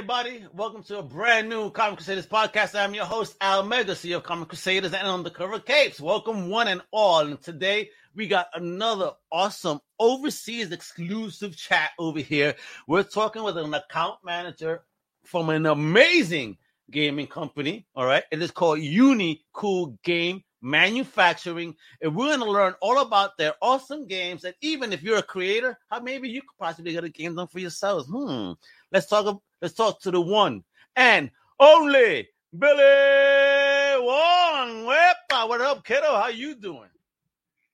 Everybody? Welcome to a brand new Comic Crusaders podcast. I'm your host, Al Mega, CEO of Comic Crusaders and on the Undercover Capes. Welcome, one and all. And today we got another awesome overseas exclusive chat over here. We're talking with an account manager from an amazing gaming company. All right. It is called Unicool Game Manufacturing. And we're going to learn all about their awesome games. And even if you're a creator, how maybe you could possibly get a game done for yourselves. Hmm. Let's talk. Let's talk to the one and only Billy Wong. Wepa, what up, kiddo? How you doing?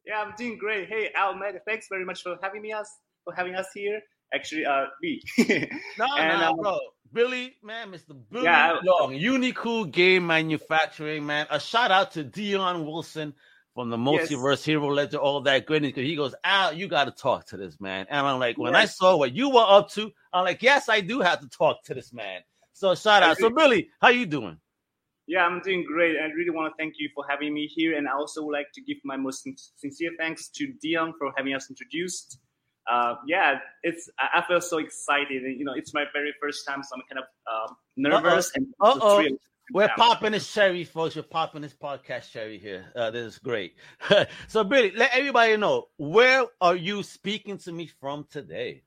Yeah, I'm doing great. Hey, Al Mega, thanks very much for having me us for having us here. Actually, uh, me. No, And, no, um, bro. Billy, man, Mr. Billy Yeah, Long, Unicool Game Manufacturing, man. A shout out to Dion Wilson from the Yes. Multiverse Hero Ledger, all that goodness. Because he goes, Al, you got to talk to this man. And I'm like, when I saw what you were up to, I'm like, yes, I do have to talk to this man. So shout out. So Billy, how you doing? Yeah, I'm doing great. I really want to thank you for having me here, and I also would like to give my most sincere thanks to Dion for having us introduced. Uh, yeah, it's I, feel so excited, you know, it's my very first time, so I'm kind of um, nervous and also Uh-oh. thrilled. We're popping this cherry, folks. We're popping this podcast cherry here. Uh, this is great. so, Billy, let everybody know where are you speaking to me from today?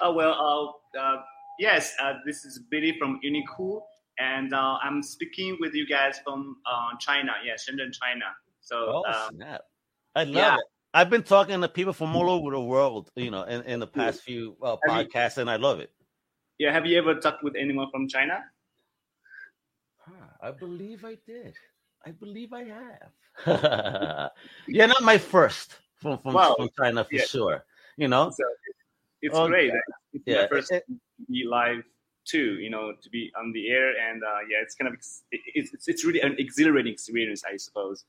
Oh well, uh, uh, yes, uh, this is Billy from Unicool, and uh, I'm speaking with you guys from uh, China. Yeah, Shenzhen, China. So Oh um, snap! I love yeah. it. I've been talking to people from all over the world, you know, in, in the past few uh, Have you- podcasts, and I love it. yeah, have you ever talked with anyone from China? Huh, I believe I did. I believe I have. You're not my first from from, Wow. from China for Yeah. sure. You know, So it's Oh, great. yeah. It's yeah. my first it- to be live too. You know, to be on the air, and uh, yeah, it's kind of it's it's- it's really an exhilarating experience, I suppose.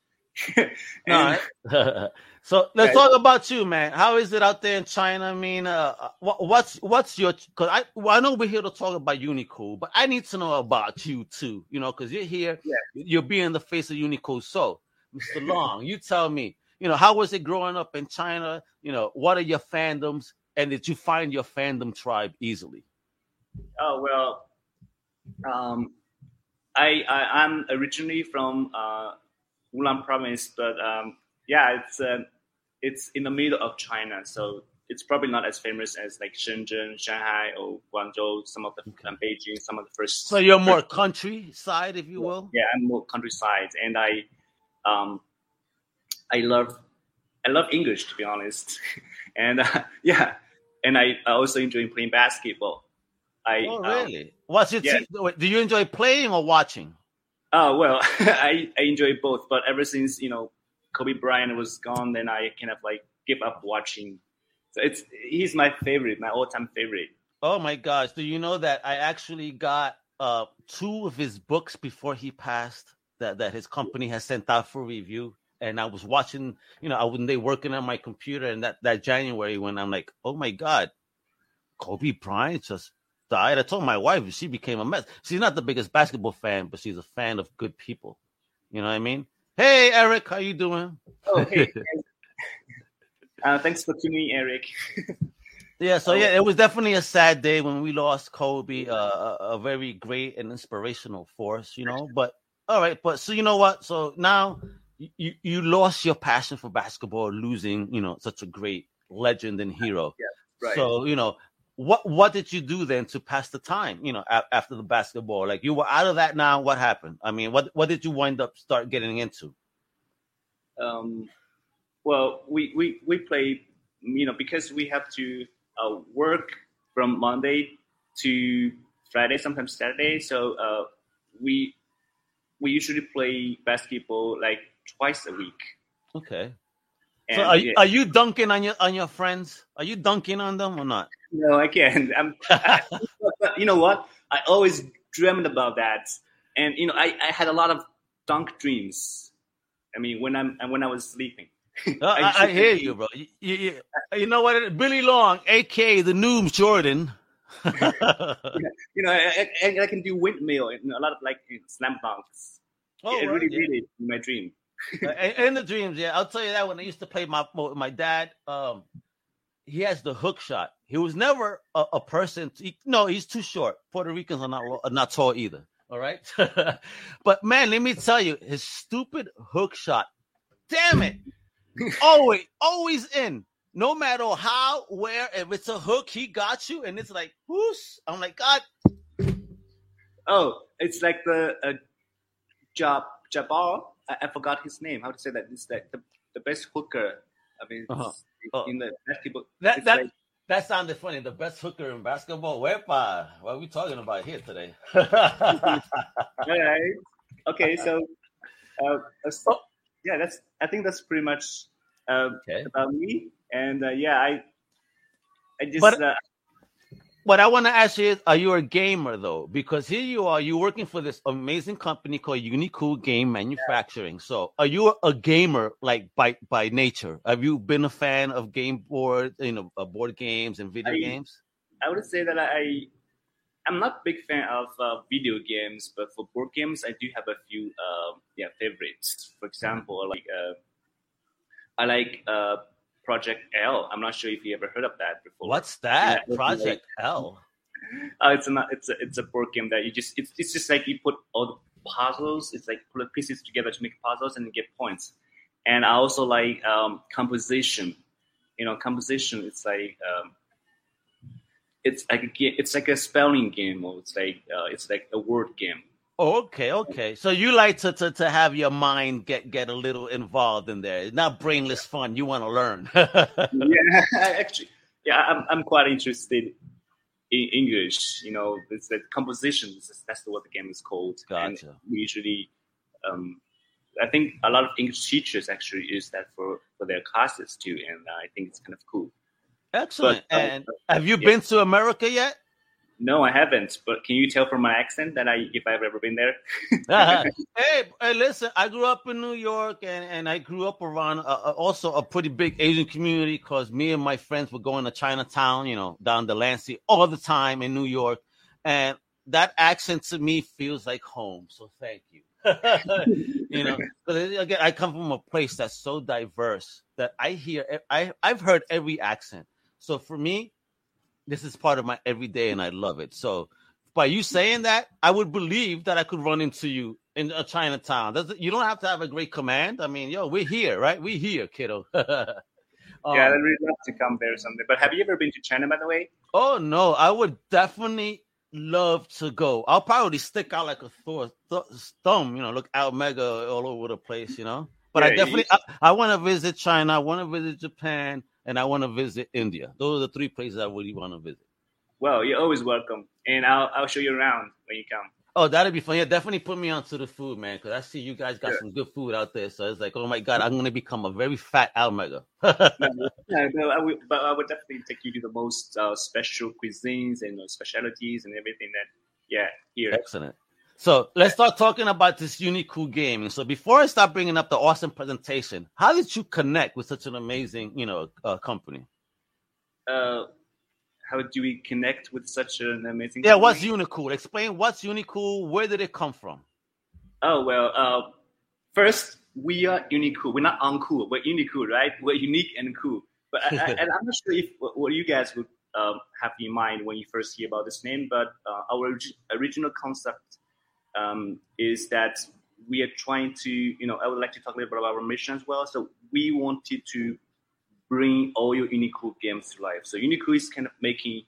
No, And- so let's talk about you, man. How is it out there in China? I mean, uh, what, what's what's your? Because I well, I know we're here to talk about Unicool, but I need to know about you too. You know, because you're here, Yeah. you're being the face of Unicool. So, Mr. Long, you tell me, you know, how was it growing up in China? You know, what are your fandoms, and did you find your fandom tribe easily? Oh well, um, I, I I'm originally from uh, Wuhan province, but um, yeah, it's uh, it's in the middle of China, so it's probably not as famous as like Shenzhen, Shanghai, or Guangzhou. Some of the um, Beijing, some of the first. So you're more countryside, if you will. yeah, I'm more countryside, and I um, I love I love English to be honest, and uh, yeah, and I, I also enjoy playing basketball. I Oh, um, really? What's your yeah. Do you enjoy playing or watching? Oh well, I, I enjoy both, but ever since you know Kobe Bryant was gone, then I kind of like give up watching. So it's he's my favorite, my all-time favorite. Oh my gosh! Do you know that I actually got uh two of his books before he passed that that his company has sent out for review, and I was watching, you know, I when they working on my computer, and that that January when I'm like, oh my god, Kobe Bryant just died. I told my wife she became a mess. She's not the biggest basketball fan, but she's a fan of good people. You know what I mean? Hey Eric, how you doing? Oh hey, uh, thanks for tuning in, Eric. Yeah, so Oh. yeah, it was definitely a sad day when we lost Kobe, uh, a, a very great and inspirational force, you know. But all right, but so you know what? So now you you lost your passion for basketball, losing you know such a great legend and hero. Right. So you know what what did you do then to pass the time? You know, a- after the basketball, like you were out of that now. What happened? I mean, what what did you wind up start getting into? um, well, we, we we play, you know, because we have to uh, work from Monday to Friday, sometimes Saturday. So uh, we we usually play basketball like twice a week. Okay. So are, you yeah, are you dunking on your on your friends? Are you dunking on them or not? no, I can't. I'm, but you know what? I always dreamed about that, and you know, I, I had a lot of dunk dreams. I mean, when I'm when I was sleeping. I, I, hear you, bro. You, you, you, know what? Billy Long, aka the Noobs Jordan. you know, I, I, I, can do windmill and a lot of like slam dunks. Oh, yeah, right, really, yeah. really in my dream. in the dreams, yeah. I'll tell you that when I used to play my my dad, um, he has the hook shot. He was never a, a person. He, no, he's too short. Puerto Ricans are not are not tall either. All right, but man, let me tell you, his stupid hook shot. Damn it! always, always in. No matter how, where, if it's a hook, he got you, and it's like, who's? I'm like, God. Oh, it's like the uh, Jab Jabbar. I, I, forgot his name. How to say that? It's like the, the best hooker. I mean, uh-huh. oh. in the basketball. That that like, that sounded funny. The best hooker in basketball. Wepa. What are we talking about here today? All right. Okay. So, uh, oh yeah, that's. I think that's pretty much uh, okay. about me. And uh, yeah, I, I just. But, uh, what I want to ask you is, are you a gamer though? Because here you are, you're working for this amazing company called Unicool Game Manufacturing. Yeah. So, are you a gamer like by by nature? Have you been a fan of game board, you know, uh, board games and video I, games? I would say that I I'm not a big fan of uh, video games, but for board games, I do have a few uh, yeah favorites. For example, like uh, I like uh, Project L. I'm not sure if you ever heard of that before. What's that? Yeah, Project like, L. Uh, it's a it's a it's a board game that you just it's it's just like you put all the puzzles. It's like put the pieces together to make puzzles and you get points. And I also like um, composition. You know, composition. It's like um, it's like a it's like a spelling game or it's like uh, it's like a word game. Okay, okay. So you like to, to to have your mind get get a little involved in there. It's not brainless fun. You want to learn. yeah, actually, yeah, I'm I'm quite interested in English. You know, it's the composition. That's what the game is called. Gotcha. And we usually, um, I think a lot of English teachers actually use that for for their classes too, and I think it's kind of cool. Excellent. But, uh, and have you yeah. been to America yet? No, I haven't. But can you tell from my accent that I, if I've ever been there? uh-huh. hey, hey, listen. I grew up in New York, and, and I grew up around uh, uh also a pretty big Asian community because me and my friends were going to Chinatown, you know, down Delancey all the time in New York, and that accent to me feels like home. So thank you. you know, because again, I come from a place that's so diverse that I hear. I I've heard every accent. So for me, this is part of my everyday and I love it. So by you saying that, I would believe that I could run into you in a Chinatown. Does you don't have to have a great command. I mean, yo, we're here, right? We're here, kiddo. um, yeah, I'd really love to come there someday. But have you ever been to China, by the way? Oh no, I would definitely love to go. I'll probably stick out like a Thor th- thumb, you know, look out mega all over the place, you know. But yeah, I definitely, I, I want to visit China. I want to visit Japan and I want to visit India. Those are the three places I really want to visit. Well, you're always welcome, and I'll I'll show you around when you come. Oh, that'd be fun. Yeah, definitely put me onto the food, man, because I see you guys got some good food out there. So it's like, oh my god, I'm gonna become a very fat Almega. no, no, I would, but I would definitely take you to the most uh, special cuisines and uh, specialties and everything that, yeah, here. Excellent. So let's start talking about this Unicool game. So before I start bringing up the awesome presentation, how did you connect with such an amazing, you know, uh, company? Uh, how do we connect with such an amazing? Yeah, company? what's Unicool? Explain what's Unicool. Where did it come from? Oh well, uh, first we are Unicool. We're not uncool. We're Unicool, right? We're unique and cool. But I, I, and I'm not sure if what you guys would um, have in mind when you first hear about this name. But uh, our original concept um, is that we are trying to, you know, I would like to talk a little bit about our mission as well. So we wanted to bring all your unique cool games to life. So Unicool is kind of making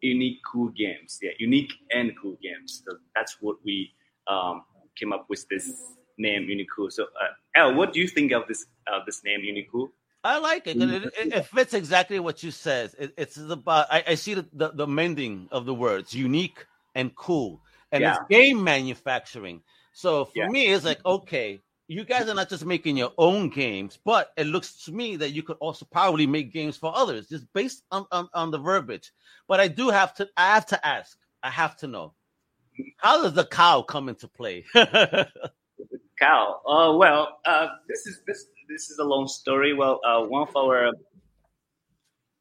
unique cool games, yeah, unique and cool games. So that's what we um, came up with this name Unicool. So, uh, Al, what do you think of this uh, this name Unicool? I like it, it, it, it fits exactly what you said. It, it's about I, I see the, the, the mending of the words unique and cool and yeah. it's game manufacturing. So for yeah. me, it's like, okay, you guys are not just making your own games, but it looks to me that you could also probably make games for others, just based on, on, on the verbiage. But I do have to, I have to ask, I have to know, how does the cow come into play? cow. Oh well, uh, this is this this this is a long story. Well, uh, one of our,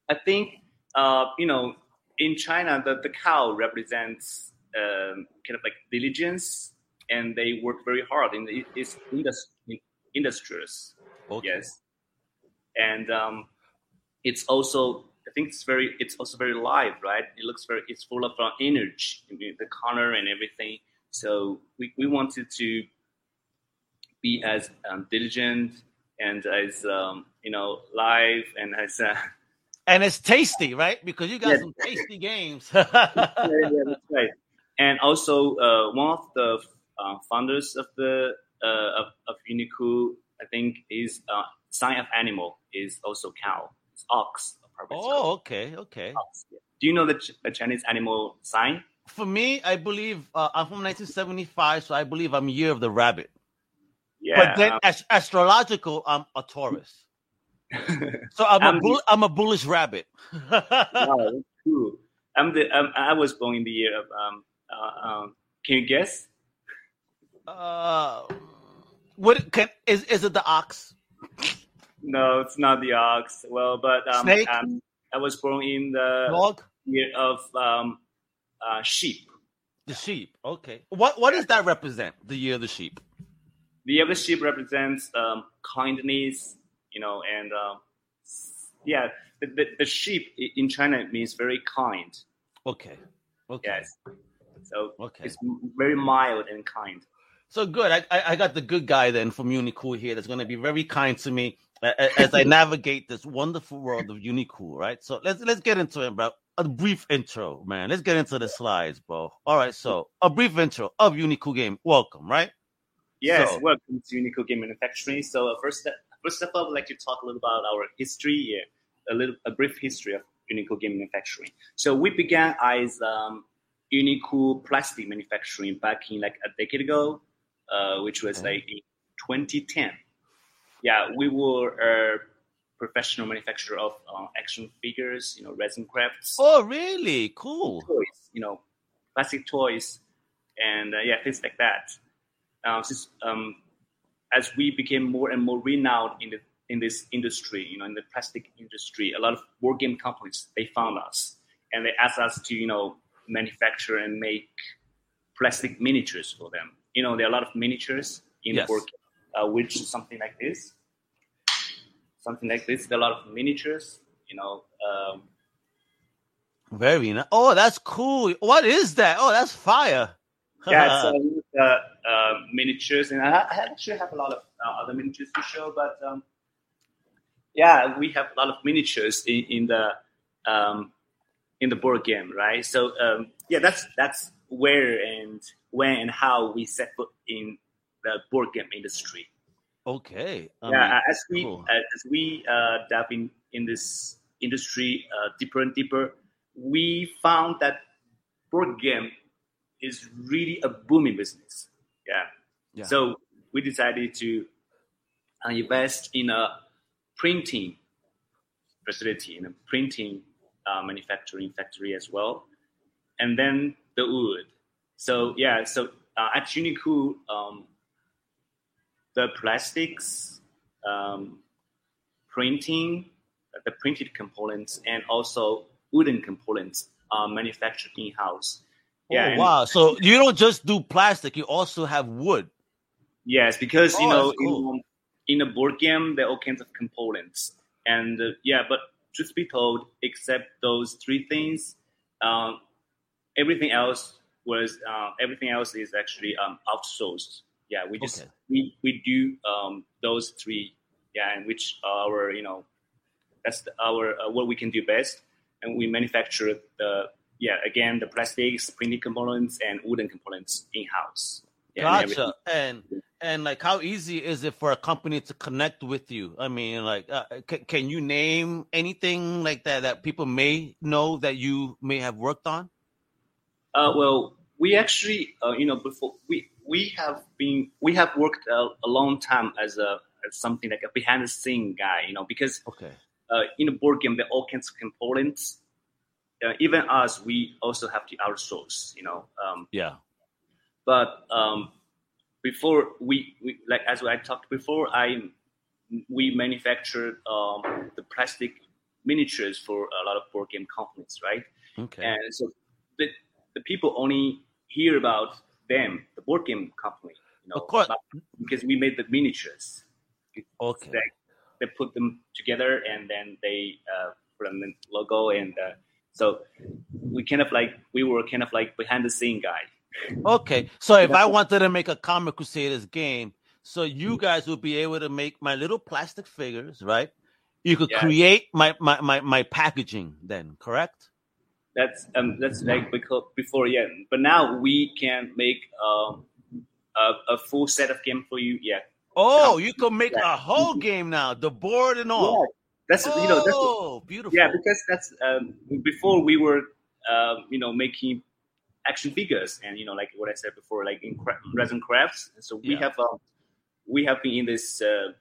I think, uh, you know, in China, the, the cow represents um, kind of like diligence, and they work very hard in the it's industry, industries. Okay. Yes, and um, it's also I think it's very it's also very live, right? It looks very it's full of uh, energy, I mean, the color and everything. So we, we wanted to be as um, diligent and as um, you know live and as uh, And it's tasty, right? Because you got Yeah. some tasty games. yeah, yeah, that's right. And also, uh, one of the uh, founders of the uh, of, of I think, is uh, sign of animal is also cow. It's ox. oh, okay, okay. ox. Do you know the, Ch- the Chinese animal sign? For me, I believe uh, I'm from 1975, so I believe I'm year of the rabbit. Yeah. but then, as- astrological, I'm a Taurus. So I'm a I'm the- bull- I'm a bullish rabbit. wow, cool. I'm the um, I was born in the year of um, uh, um can you guess? uh, what can is is it the ox? No, it's not the ox. Well, but um, Snake? um I was born in the Dog? year of um uh, sheep. The sheep. Okay. What what does that represent? The year of the sheep. The year of the sheep represents um, kindness, you know, and um, yeah, the, the, the sheep in China means very kind. Okay. Okay. Yes, so Okay. it's very mild and kind. So good. I, I got the good guy then from Unicool here that's going to be very kind to me as I navigate this wonderful world of Unicool, right? So let's let's get into it, bro. A brief intro, man. Let's get into the slides, bro. All right, so a brief intro of Unicool game. Welcome, right? Yes, So- welcome to Unicool Game Manufacturing. So uh, first, first of all, I'd like to talk a little about our history, a little, a brief history of Unicool Game Manufacturing. So we began as um, Unicool Plastic Manufacturing back in like a decade ago, uh, which was like in 2010. Yeah, we were a professional manufacturer of uh, action figures, you know, resin crafts Oh, really? Cool. toys, you know, plastic toys, and uh, yeah, things like that. Uh, since, um, as we became more and more renowned in the in this industry, you know, in the plastic industry, a lot of board game companies they found us and they asked us to, you know, manufacture and make plastic miniatures for them. You know, there are a lot of miniatures in Yes. the uh, which is something like this, something like this. There are a lot of miniatures, you know. Um, Very nice. Oh, that's cool. What is that? Oh, that's fire. yeah, it's uh, uh, uh, miniatures, and I, I actually have a lot of uh, other miniatures to show, but um, yeah, we have a lot of miniatures in, in the um, in the board game, right? So um, yeah, that's that's where and when and how we set foot in the board game industry. okay. I yeah, as we cool. uh, as we uh, dive in in this industry uh, deeper and deeper, we found that board game is really a booming business. Yeah. Yeah. So we decided to uh, invest in a printing facility, in a printing uh, manufacturing factory as well, and then the wood. So yeah, so uh, at Unicool, um, the plastics, um, printing, the printed components, and also wooden components are manufactured in house. Yeah, oh, wow. So you don't just do plastic, you also have wood. Yes, because you Oh, know, cool. in, in a board game, there are all kinds of components, and uh, yeah, but truth be told, except those three things, um, everything else was uh, everything else is actually um, outsourced. Yeah, we just Okay. we we do um, those three, yeah, and which are our you know that's the, our uh, what we can do best, and we manufacture the yeah again the plastics, printed components, and wooden components in house. Yeah, and. Gotcha. And and like, how easy is it for a company to connect with you? I mean, like, uh, can, can you name anything like that that people may know that you may have worked on? Uh, well, we actually, uh, you know, before we we have been we have worked a, a long time as a as something like a behind the scene guy, you know, because Okay. uh, in a board game there are all kinds of components. Uh, even us, we also have to outsource, you know. Um, Yeah. But um, before we, we like as I talked before, I we manufactured um, the plastic miniatures for a lot of board game companies, right? Okay. And so the the people only hear about them, the board game company, you know, Of course. because we made the miniatures. Okay. They, they put them together and then they uh, put on the logo and uh, so we kind of like we were kind of like behind the scene guy. Okay. So if I wanted to make a Comic Crusaders game, so you guys would be able to make my little plastic figures, right? You could Yeah. create my, my my my packaging then, correct? That's um that's like because before yeah, but now we can make um a, a full set of game for you. Yeah, Oh, you can make Yeah. a whole game now, the board and all. yeah. That's you know that's oh, beautiful. yeah because that's um, before we were um, you know making action figures and you know like what I said before like in cra- resin crafts. So we Yeah. have um, we have been in this uh,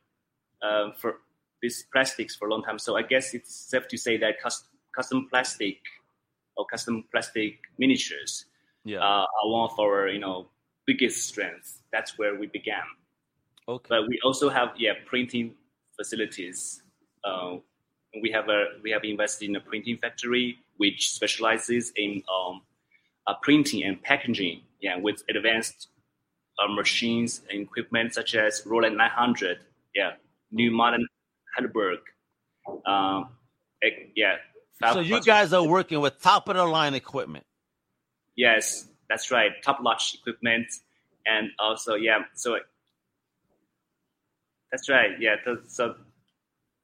uh, for these plastics for a long time. So I guess it's safe to say that cus- custom plastic or custom plastic miniatures yeah. uh, are one of our you know biggest strengths. That's where we began. okay. But we also have yeah printing facilities. Uh, we have a we have invested in a printing factory which specializes in um, printing and packaging. Yeah, with advanced uh, machines and equipment such as Roland 900. Yeah, new modern Heidelberg. Um, yeah. So you guys are working with top of the line equipment. Yes, that's right. Top notch equipment, and also yeah. So that's right. Yeah. So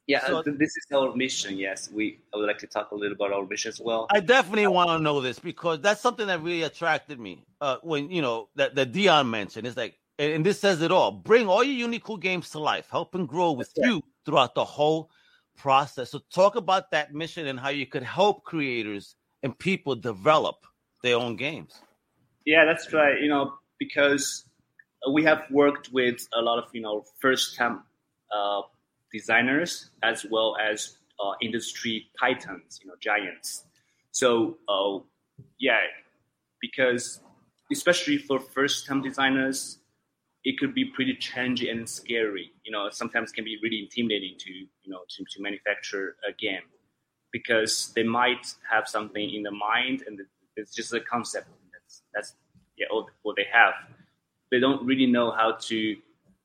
yeah, So- this is our mission. Yes, we. I would like to talk a little about our mission as well. I definitely want to know this because that's something that really attracted me. Uh, when you know that that Dion mentioned, it's like, and, this says it all. Bring all your unique cool games to life. Help and grow with That's right. you throughout the whole process. So talk about that mission and how you could help creators and people develop their own games. Yeah, that's right. You know, because we have worked with a lot of you know first time uh, designers as well as uh, industry titans, you know, giants. So uh, yeah, because especially for first time designers, it could be pretty challenging and scary. You know, sometimes can be really intimidating to you know to, to manufacture a game because they might have something in the mind and it's just a concept. That's that's yeah all what they have. They don't really know how to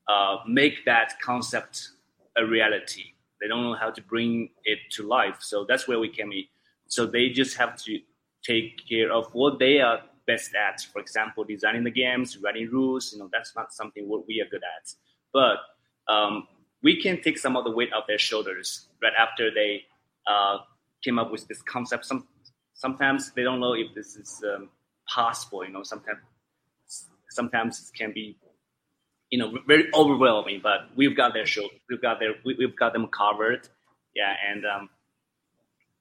uh, make that concept a reality. They don't know how to bring it to life. So that's where we came in. So they just have to take care of what they are best at. For example, designing the games, writing rules. You know, that's not something what we are good at. But um, we can take some of the weight off their shoulders right after they uh, came up with this concept. Some sometimes they don't know if this is um, possible. You know, sometimes sometimes it can be you know very overwhelming. But we've got their shoulder. We've got their we, we've got them covered. Yeah, and um,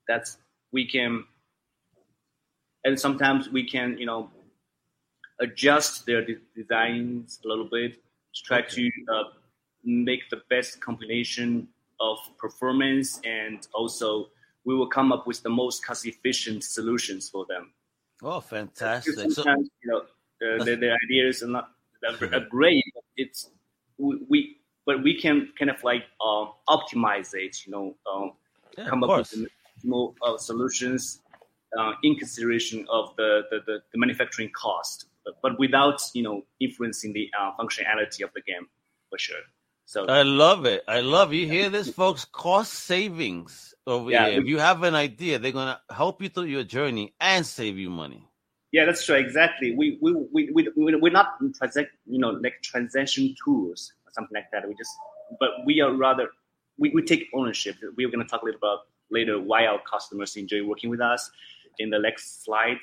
that's we can and sometimes we can you know adjust their de- designs a little bit to try to uh, make the best combination of performance and also we will come up with the most cost efficient solutions for them Oh, fantastic! So, you know uh, their, their ideas are not are, great it's we, we but we can kind of like um, optimize it you know um, yeah, come up course. with more uh, solutions uh, in consideration of the, the, the, the manufacturing cost, but, but without you know influencing the uh, functionality of the game for sure. So I love it. I love you hear this, folks. Cost savings over Yeah, here. If you have an idea, they're gonna help you through your journey and save you money. Yeah, that's true. Exactly. We we we we we- we're not transact you know like transaction tools or something like that. We just but we are rather we, we take ownership. We're going to talk a little about later why our customers enjoy working with us in the next slide.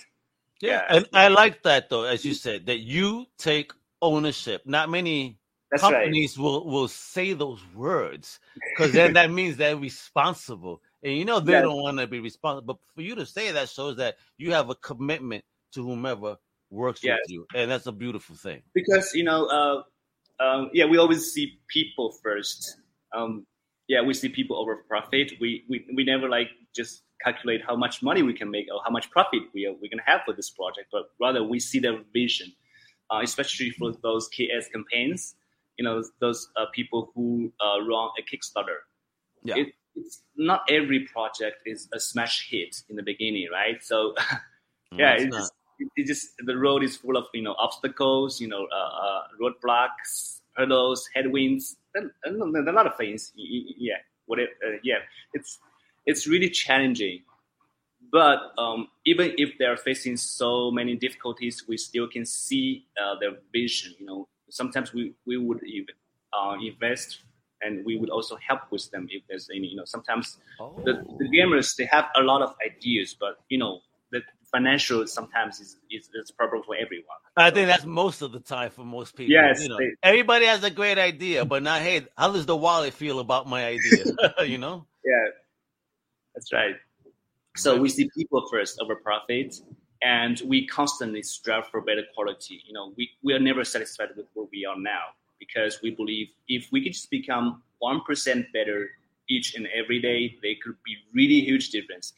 Yeah, Yeah. and I like that though, as you said, that you take ownership. Not many That's right. companies will will say those words because then that means they're responsible, and you know they Yeah. don't want to be responsible. But for you to say that shows that you have a commitment to whomever works Yes. with you, and that's a beautiful thing. because you know uh, um, yeah we always see people first um, yeah we see people over profit we, we we never like just calculate how much money we can make or how much profit we are we're going to have for this project but rather we see their vision uh, especially for those ks campaigns you know those uh, people who uh, run a Kickstarter. Yeah. It, it's not every project is a smash hit in the beginning, right? So yeah, it's it's just, it, just the road is full of you know obstacles, you know uh, uh, roadblocks, hurdles, headwinds, and, and a lot of things. Yeah, what it, uh, yeah, it's it's really challenging. But um, even if they're facing so many difficulties, we still can see uh, their vision. You know, sometimes we we would even uh, invest and we would also help with them if there's any. You know, sometimes Oh. the, the gamers they have a lot of ideas, but you know financial sometimes is is, is a problem for everyone. I think that's most of the time for most people. Yes, you know, they- everybody has a great idea, but not hey, how does the wallet feel about my idea? you know, Yeah, that's right. So we see people first over profit, and we constantly strive for better quality. You know, we, we are never satisfied with where we are now because we believe if we could just become one percent better each and every day, there could be really huge difference.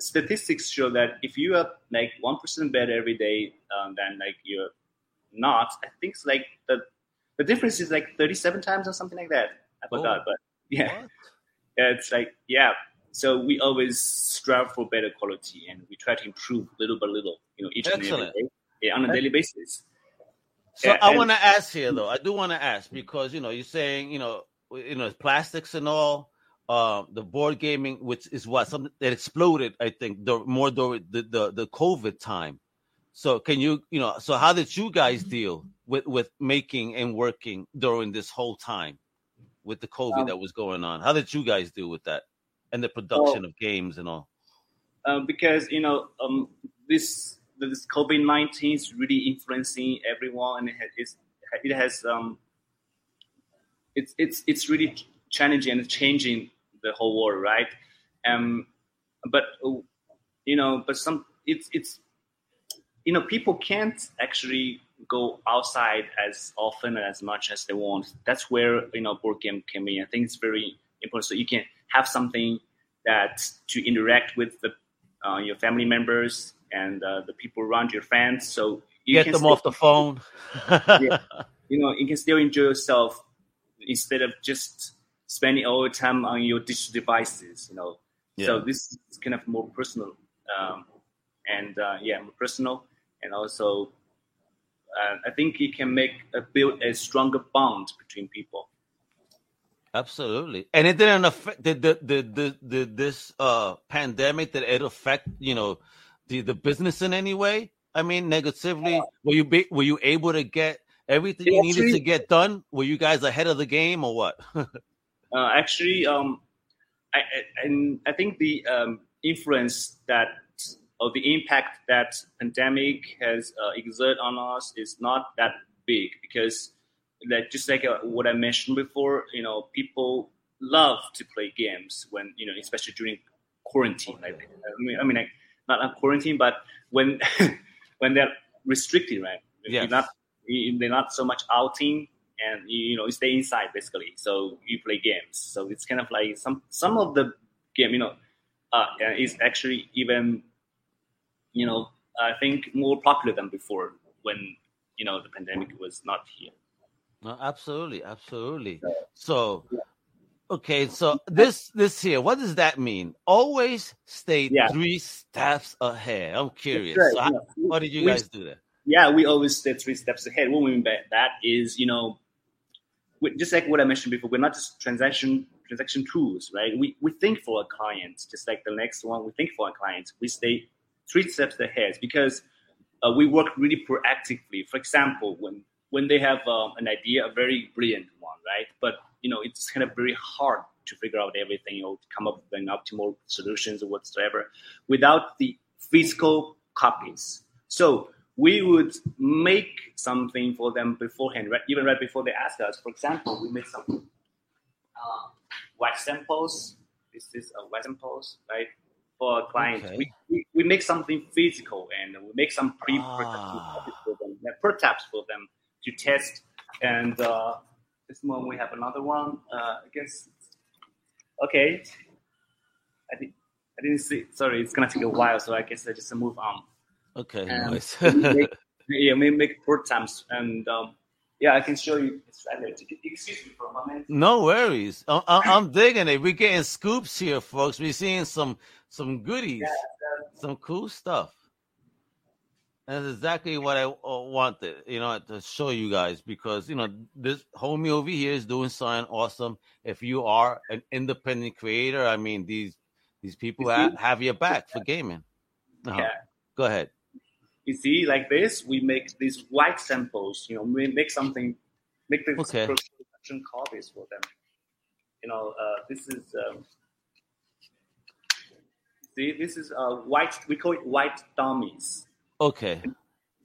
Statistics show that if you are like one percent better every day um, than like you're not, I think it's like the the difference is like thirty seven times or something like that. I forgot, Oh. but yeah. Yeah, it's like yeah. So we always strive for better quality, and we try to improve little by little, you know, each and every day, yeah, on a daily basis. So Yeah, I want to ask here, though. I do want to ask because you know you're saying you know you know plastics and all. Uh, the board gaming, which is what something that exploded, I think, the, more during the, the the COVID time. So can you you know? So how did you guys deal with with making and working during this whole time with the COVID Um, that was going on? How did you guys deal with that and the production of games and all? um, because you know um, this this COVID nineteen is really influencing everyone, and it has, it has um, it's it's it's really challenging and changing the whole world, right? Um, but you know, but some it's it's you know people can't actually go outside as often and as much as they want. That's where you know board game came in. I think it's very important. So you can have something that to interact with the uh, your family members and uh, the people around your fans. So you Get can them still- off the phone. you know, you can still enjoy yourself instead of just spending all your time on your digital devices. You know, so this is kind of more personal, um, and uh, yeah, more personal, and also uh, I think it can make a build a stronger bond between people. Absolutely, and it didn't affect did the the the, the this uh pandemic did it affect you know the the business in any way? I mean, negatively. Were you be, were you able to get everything you needed to get done? Were you guys ahead of the game or what? Uh, actually, um, I, I, and I think the um, influence that or the impact that pandemic has uh, exerted on us is not that big because, like just like uh, what I mentioned before, you know, people love to play games when you know, especially during quarantine. Like, I mean, I mean, like not on quarantine, but when when they're restricted, right? You're not they're not so much outing and you, you know you stay inside basically so you play games so it's kind of like some some of the game you know uh, is actually even you know i think more popular than before when you know the pandemic was not here No, absolutely, absolutely. Yeah. So, okay, so this this here, what does that mean? Always stay Yeah. three steps ahead. I'm curious. Right, So, how, yeah. how did you We- guys do that? yeah we always stay three steps ahead what we mean by that is you know just like what i mentioned before we're not just transaction transaction tools right? We, we think for our clients just like the next one we think for our clients we stay three steps ahead because uh, we work really proactively. For example when when they have um, an idea a very brilliant one right? But you know it's kind of very hard to figure out everything or come up with an optimal solutions or whatsoever without the physical copies. So we would make something for them beforehand, right, even right before they ask us. For example, we make some uh, white samples. This is a white samples, right, for a client. Okay. We, we, we make something physical and we make some pre-production Ah. for them, prototypes for them to test. And uh, this one we have another one. Uh, I guess. Okay. I think I didn't see. Sorry, it's gonna take a while, so I guess I just move on Okay, Um, nice. make, yeah, we make prototypes, and um, Yeah, I can show you. Excuse me for a moment. No worries. I'm, I'm digging it. We're getting scoops here, folks. We're seeing some some goodies, yeah, some cool stuff. That's exactly what I uh, wanted, you know, to show you guys because you know this homie over here is doing something awesome. If you are an independent creator, I mean these these people have, have your back for gaming. Uh-huh. Yeah. Go ahead. You see, like this, we make these white samples. You know, we make something, make the okay. production copies for them. You know, uh, this is. Um, see, this is uh, white. We call it white dummies Okay.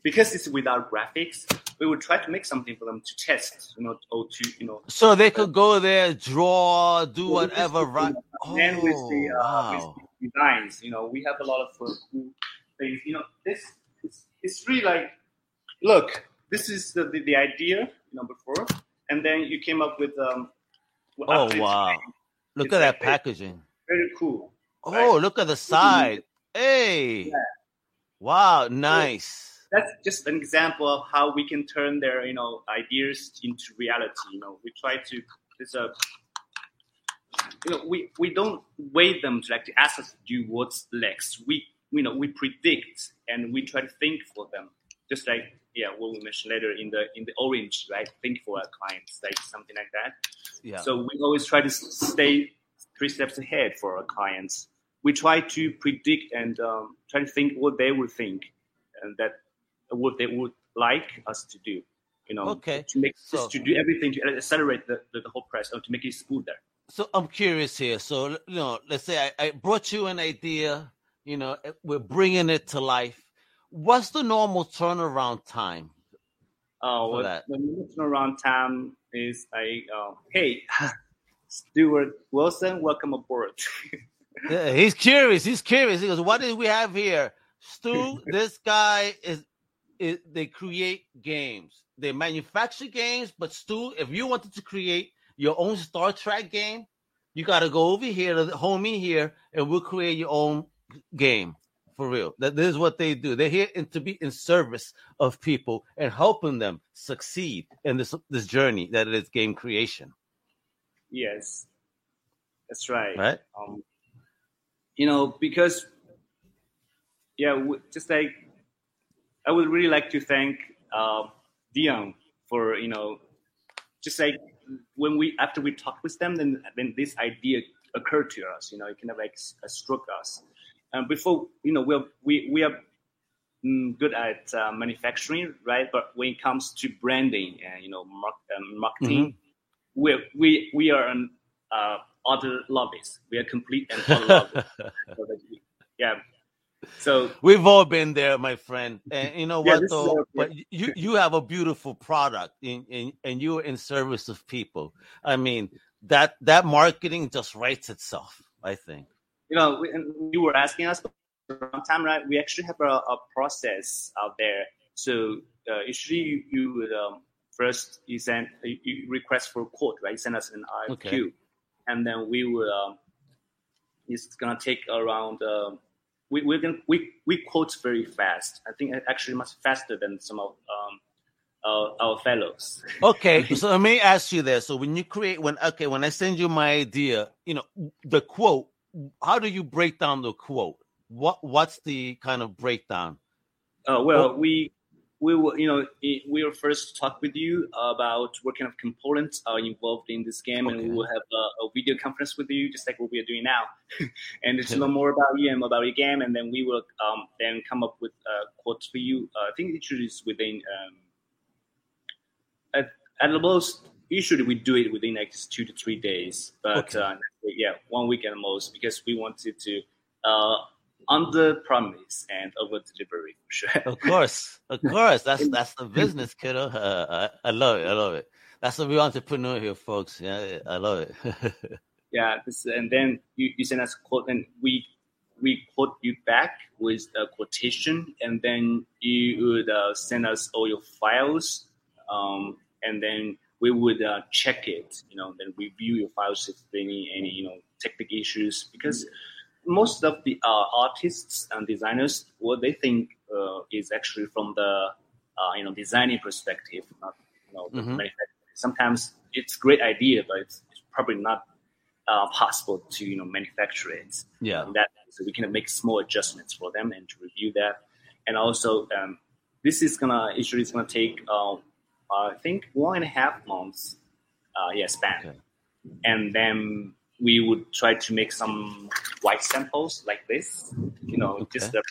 Because it's without graphics, we would try to make something for them to test, you know, or to, you know. So they could go there, draw, do whatever, right? Oh, and with the, uh, wow. with the designs, you know, we have a lot of uh, cool things. You know, this it's, it's really like, look, this is the, the, the, idea, you know, before, and then you came up with um. Oh wow! Look at like that packaging. Very cool. Oh, right? look at the side. Hey. Yeah. Wow, nice. That's just an example of how we can turn their, you know, ideas into reality. You know, we try to. There's a. You know, we, we don't wait them to like to ask us to do what's next. We you know we predict and we try to think for them. Just like yeah, what we mentioned later in the in the orange, right? Think for our clients, like something like that. Yeah. So we always try to stay three steps ahead for our clients we try to predict and um, try to think what they would think and that what they would like us to do. You know, okay. to make so, to do everything to accelerate the, the, the whole process, to make it smoother. So I'm curious here. So you know, let's say I, I brought you an idea. You know, eh, we're bringing it to life. What's the normal turnaround time? Oh, well, that? the normal turnaround time is like, uh, hey, Stuart Wilson, welcome aboard. Yeah, he's curious. He's curious. He goes, "What did we have here, Stu? this guy is, is they create games. They manufacture games, but Stu, if you wanted to create your own Star Trek game, you got to go over here to the homie here, and we'll create your own game for real. That this is what they do. They're here in, to be in service of people and helping them succeed in this this journey that is game creation. Yes, that's right. Right. Um, you know, because yeah, just like I would really like to thank uh, Dion for you know, just like when we after we talked with them, then then this idea occurred to us. You know, it kind of like struck us. And before you know, we're, we we are mm, good at uh, manufacturing, right? But when it comes to branding and you know, mark, um, marketing, mm-hmm. we we we are an uh, other lobbies. We are complete and other yeah. So we've all been there, my friend. And you know yeah, what though? but you you have a beautiful product in, in, and you're in service of people. I mean, that that marketing just writes itself, I think. You know, we, you were asking us for a time, right? We actually have a, a process out there. So uh, usually you, would um, first you send you request for a quote, right? You send us an RFQ. Okay and then we will. Um, it's gonna take around. Uh, we we can we we quote very fast. I think actually much faster than some of um, our, our fellows. okay, so let me ask you this: so when you create, when okay, when I send you my idea, you know the quote. How do you break down the quote? What what's the kind of breakdown? Uh, well, we we will, you know, we will first talk with you about what kind of components are involved in this game, okay. and we will have a, a, video conference with you, just like what we are doing now, and to learn more about you and about your game, and then we will um, then come up with uh, quotes for you. Uh, I think it should it's within um, at, at the most. Usually we do it within like two to three days, but okay. uh, yeah, one week at the most because we wanted to uh, under promise and over delivery sure. of course, of course. That's that's the business, kiddo. Uh, I, I, love it. I love it. That's what we entrepreneur here, folks. Yeah, I love it. yeah, this, and then you, you send us a quote, and we we quote you back with a quotation, and then you would uh, send us all your files, um, and then we would uh, check it. You know, then review your files if any any you know technical issues because. Mm-hmm most of the uh, artists and designers, what they think uh, is actually from the uh, you know designing perspective, not you know Mhm. manufacturing. Sometimes it's a great idea, but it's, it's probably not uh, possible to you know manufacture it. Yeah. Um, that so we can make small adjustments for them and to review that. And also, um, this is gonna usually it's gonna take uh, I think one and a half months, uh, yeah, span. Okay. And then we would try to make some white samples like this, you know, just uh,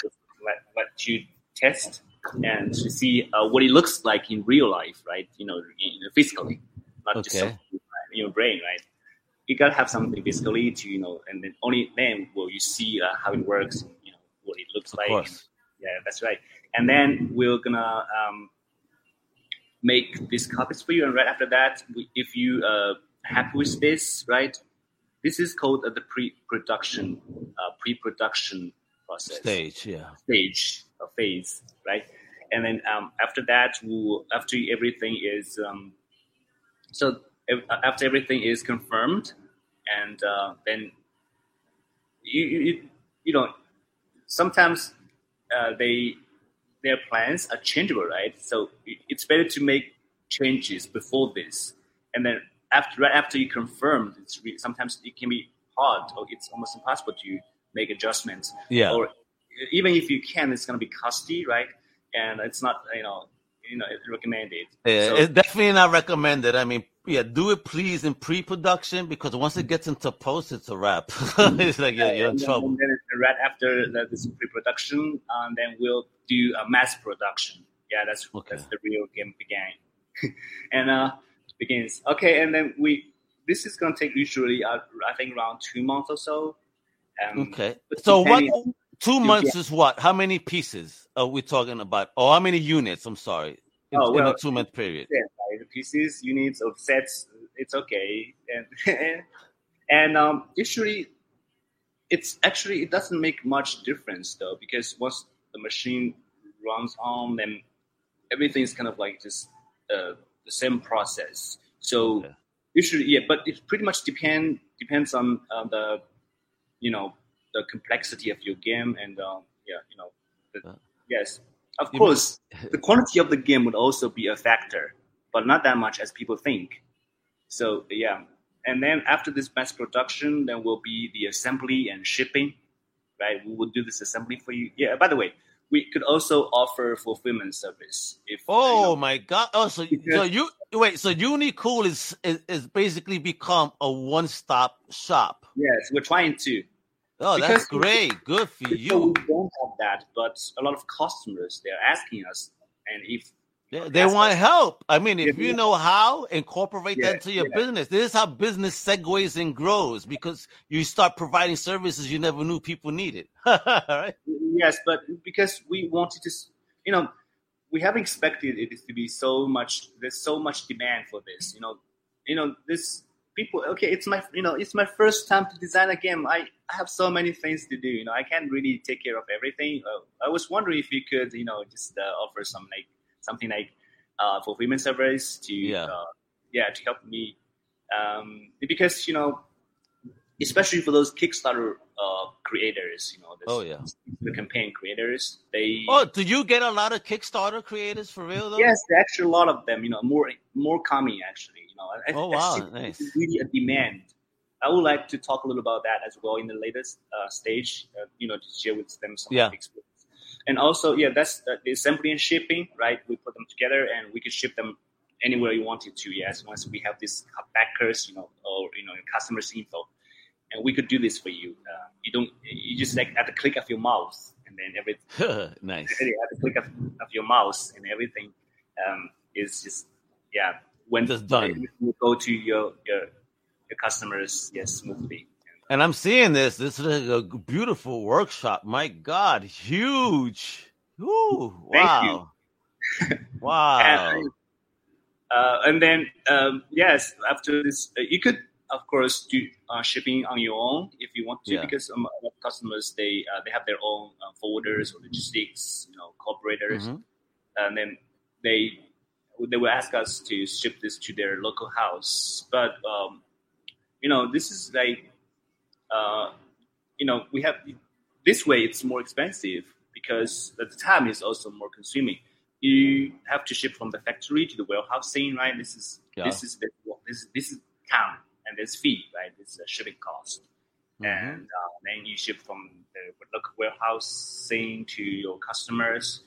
let, let you test and to see uh, what it looks like in real life, right? You know, in, physically, not just Okay. something in your brain, right? You gotta have something physically to, you know, and then only then will you see uh, how it works, and, you know, what it looks Of like. course. Yeah, that's right. And then we're gonna um, make these copies for you. And right after that, we, if you uh, happy with this, right, this is called uh, the pre-production, uh, pre-production process Stage. Yeah. stage or phase, right? And then um, after that, we'll, after everything is um, so ev- after everything is confirmed, and uh, then you, you you- you know sometimes uh, they their plans are changeable, right? So it's better to make changes before this, and then after right after you confirm, it's re- sometimes it can be hard or it's almost impossible to make adjustments Yeah. or even if you can, it's going to be costly, right? And it's not, you know, you know, it's recommended. Yeah, So- it's definitely not recommended. I mean, yeah, do it please in pre-production because once it gets into post, it's a wrap. it's like you're, you're in and then, trouble. and then right after the, this pre-production, um, then we'll do a mass production. Yeah, that's Okay. that's the real game began, and uh, begins. Okay, and then we this is going to take usually uh, I think around two months or so. Um, Okay. So what? Two months is what? How many pieces are we talking about? Or how many units? I'm sorry. In, Oh, in a two month period. yeah, pieces, units of sets, it's okay. And and um, usually, it's actually it doesn't make much difference though because once the machine runs on, then everything's kind of like just uh, the same process. So Okay. usually, yeah, but it pretty much depend depends on uh, the you know the complexity of your game and um, yeah, you know, the, Yeah. yes, of You course, the quality of the game would also be a factor, but not that much as people think. So yeah, and then after this mass production, then will be the assembly and shipping, right? We will do this assembly for you. Yeah. By the way, we could also offer fulfillment service if. you Oh know, my god! Oh, so, so you wait. So Unicool is, is is basically become a one stop shop. yes, we're trying to. Oh, that's Because- great. Good for you. we don't have that, but a lot of customers they're asking us, and if They, they want what- help. I mean, if you know how, incorporate Yeah, that into your yeah. business. This is how business segues and grows because you start providing services you never knew people needed. right? Yes, but because we wanted to, you know, we haven't expected it to be so much. There's so much demand for this. You know, you know, this people. Okay, it's my, you know, it's my first time to design a game. I, I have so many things to do. You know, I can't really take care of everything. Uh, I was wondering if you could, you know, just uh, offer some like something like uh, fulfillment service to, Yeah. uh, yeah, to help me, um, because you know, especially for those Kickstarter uh, creators, you know, this, Oh, yeah. the campaign creators, they Oh, do you get a lot of Kickstarter creators for real though? yes, actually a lot of them. You know, more more coming actually. You know, I, Oh, I wow, see nice. it's really a demand. I would like to talk a little about that as well in the latest uh, stage. Uh, you know, to share with them some Yeah. experience. And also, yeah, that's uh, the assembly and shipping, right? We put them together and we can ship them anywhere you wanted to. Yes, once we have these backers, you know, or you know, customers info, and we could do this for you. Uh, you don't, you just like at the click of your mouse, and then everything nice. at the click of, of your mouse and everything um, is just yeah when it's done. you go to your your, your customers yes smoothly And I'm seeing this. This is a beautiful workshop. My God, huge. Ooh, Thank wow. wow. and, uh, and then um, yes after this uh, you could of course do uh, shipping on your own if you want to Yeah. because um, a lot of customers they uh, they have their own uh, forwarders or logistics you know cooperators Mhm. and then they they will ask us to ship this to their local house. But um, you know, this is like uh, you know we have this way. It's more expensive because the time is also more consuming. you have to ship from the factory to the warehousing, right? This is yeah. this is the, this this is count and there's fee, right? This is a shipping cost, mm-hmm. and uh, then you ship from the local warehousing to your customers,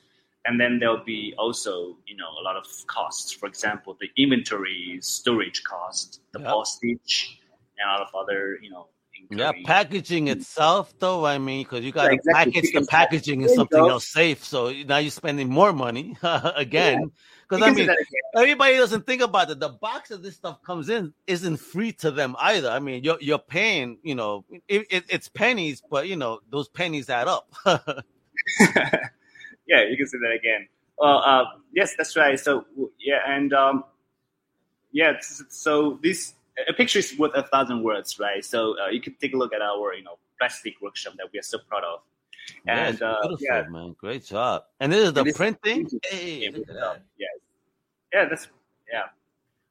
and then there'll be also you know a lot of costs. For example, the inventory storage cost, the yep. postage, and a lot of other you know yeah, packaging itself, though. I mean, because you got to exactly. package the packaging in something else safe. So now you're spending more money again. Because yeah. I mean, everybody doesn't think about it. The box that this stuff comes in isn't free to them either. I mean, you're you're paying. You know, it, it, it's pennies, but you know those pennies add up. yeah, you can say that again. Well, uh, yes, that's right. So yeah, and um, yeah, so this a picture is worth a thousand words, right? So uh, you can take a look at our, you know, plastic workshop that we are so proud of. And yeah, uh, yeah. man, great job. And this is the printing. Hey, yeah, yeah, yeah, that's yeah.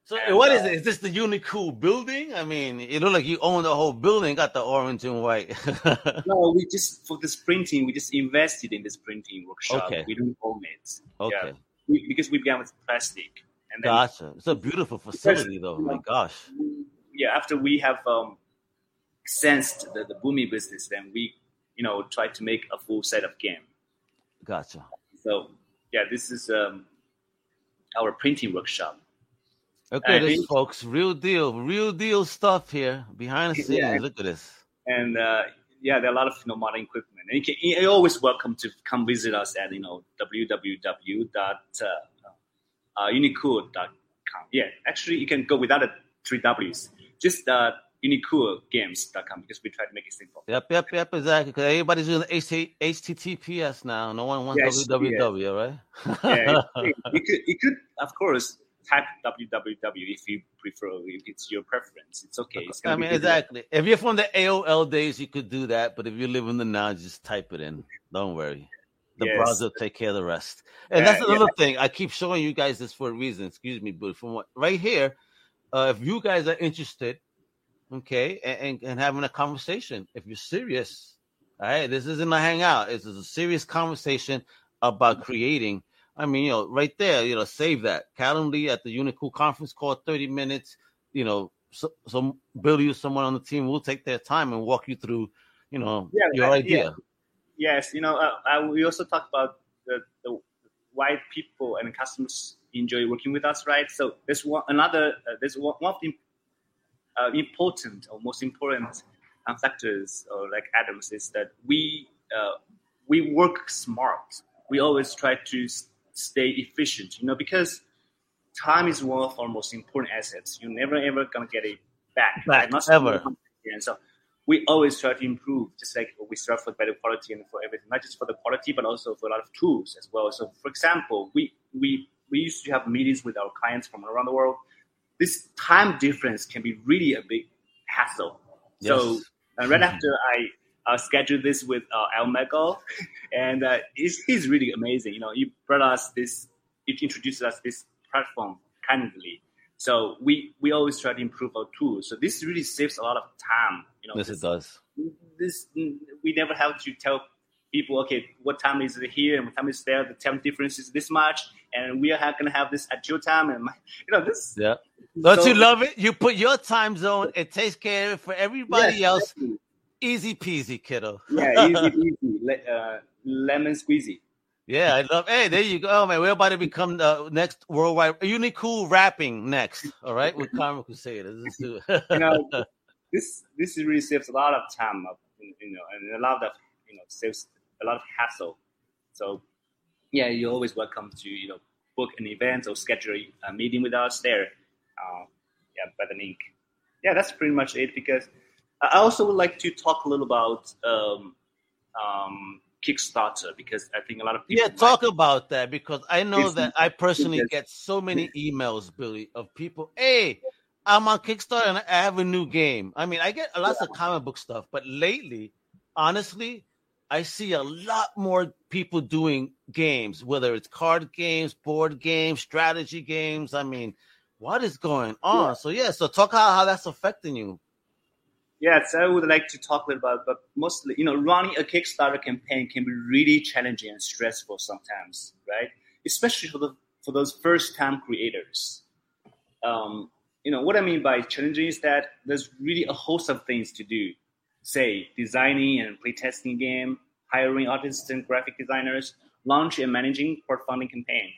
So and, what uh, is it? Is this the Unicool building? I mean, it look like you own the whole building, got the orange and white. no, we just for this printing, we just invested in this printing workshop. Okay. We don't own it. Okay. Yeah. We, because we began with plastic. And then, gotcha. It's a beautiful facility, though. my gosh. Yeah, after we have um, sensed the, the booming business, then we, you know, try to make a full set of game. Gotcha. So, yeah, this is um, our printing workshop. Okay, this folks, real deal, real deal stuff here behind the scenes. Yeah. Look at this. And uh, yeah, there are a lot of you know modern equipment. And you can, you're always welcome to come visit us at you know www. Uh, uh, unicool.com. Yeah, actually, you can go without the three W's. Just uh, unicoolgames.com because we try to make it simple. Yep, yep, yep, exactly. Because everybody's using HTTPS now. No one wants yes, www, yeah. right? yeah, you could, you could, of course, type www if you prefer, if it's your preference. It's okay. It's I mean, exactly. If you're from the AOL days, you could do that. But if you live in the now, just type it in. Don't worry. The yes. browser will take care of the rest. And that's another yeah. thing. I keep showing you guys this for a reason. Excuse me, but from what right here, uh, if you guys are interested, okay, and, and, and, having a conversation, if you're serious, all right, this isn't a hangout. This is a serious conversation about creating. I mean, you know, right there, you know, save that. Calendly at the Unicool conference call, 30 minutes, you know, so, so Billy or someone on the team will take their time and walk you through, you know, yeah, your idea. Yeah yes, you know, uh, I, we also talk about the, the why people and customers enjoy working with us, right? So there's one another uh, there's one, one of the uh, important or most important uh, factors or like atoms is that we uh, we work smart. We always try to stay efficient, you know, because time is one of our most important assets. You're never ever gonna get it back. Back, right? ever. So we always try to improve, just like we strive for better quality and for everything, not just for the quality, but also for a lot of tools as well. So, for example, we we we used to have meetings with our clients from around the world. This time difference can be really a big hassle. Yes. So, uh, right after I uh, scheduled this with uh, Al Megel, and uh, he's, he's really amazing. You know, he brought us this, he introduced us this platform Calendly so we we always try to improve our tools. So this really saves a lot of time. You know, yes, this, it does. This we never have to tell people, okay, what time is it here and what time is there? The time difference is this much, and we are going to have this at your time, and you know this. Yeah. Don't so, you love it? You put your time zone. It takes care of it for everybody yes, else. Exactly. Easy peasy, kiddo. yeah, easy peasy, uh, lemon squeezy. Yeah, I love. Hey, there you go, oh, man. We're about to become the next worldwide Unicool rapping next. All right, with Comic Crusaders. Let's do it. you know, this this really saves a lot of time, of, you know, and a lot of you know saves a lot of hassle. So, yeah, you're always welcome to you know book an event or schedule a meeting with us there. Uh, yeah, by the link. Yeah, that's pretty much it. Because I also would like to talk a little about um, um, Kickstarter because I think a lot of people. Yeah, talk about that because I know that I personally get so many emails, Billy, of people. Hey, I'm on Kickstarter and I have a new game. I mean, I get lots yeah. of comic book stuff, but lately, honestly, I see a lot more people doing games, whether it's card games, board games, strategy games. I mean, what is going on? Yeah. So yeah, so talk how, how that's affecting you. Yes, I would like to talk a little about, but mostly, you know, running a Kickstarter campaign can be really challenging and stressful sometimes, right? especially for the for those first time creators. Um, you know what I mean by challenging is that there's really a host of things to do. Say designing and playtesting a game, hiring artists and graphic designers, launch and managing crowdfunding campaign,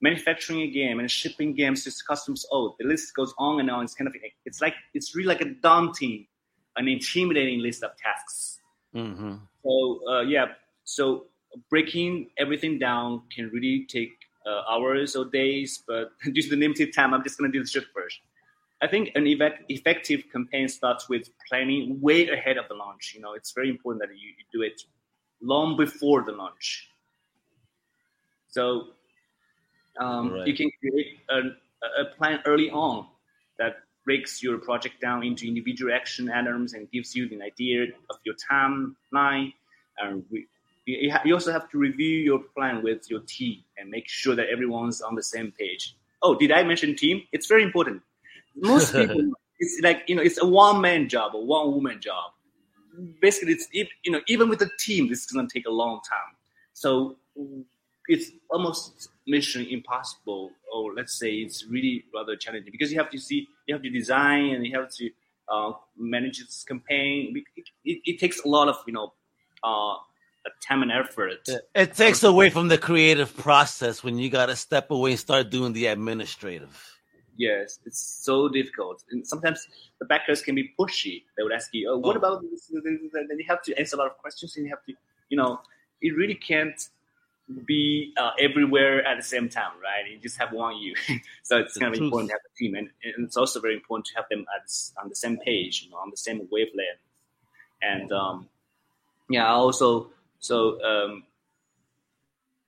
manufacturing a game and shipping games to customers. Oh, the list goes on and on. It's kind of it's like it's really like a daunting, an intimidating list of tasks. Mm-hmm. So uh, yeah, so breaking everything down can really take uh, hours or days, but due to the limited time, I'm just going to do the short version. I think an effective campaign starts with planning way ahead of the launch. You know, it's very important that you, you do it long before the launch. So um, right. you can create a, a, plan early on that breaks your project down into individual action items and gives you an idea of your timeline. And we, you also have to review your plan with your team and make sure that everyone's on the same page. Oh, did I mention team? It's very important. Most people, it's like you know, it's a one man job or one woman job. Basically, it's you know, even with a team, this is gonna take a long time. So it's almost mission impossible, or let's say it's really rather challenging because you have to see, you have to design, and you have to uh, manage this campaign. It, it, it, takes a lot of you know uh, time and effort. It takes away from the creative process when you got to step away and start doing the administrative. Yes, it's so difficult, and sometimes the backers can be pushy. They would ask you, "Oh, what oh. about this?" And then you have to answer a lot of questions, and you have to, you know, it really can't be uh, everywhere at the same time, right? You just have one you, so it's kind of important to have a team, and, and, it's also very important to have them at, on the same page, you know, on the same wavelength. And um, yeah, I also so um,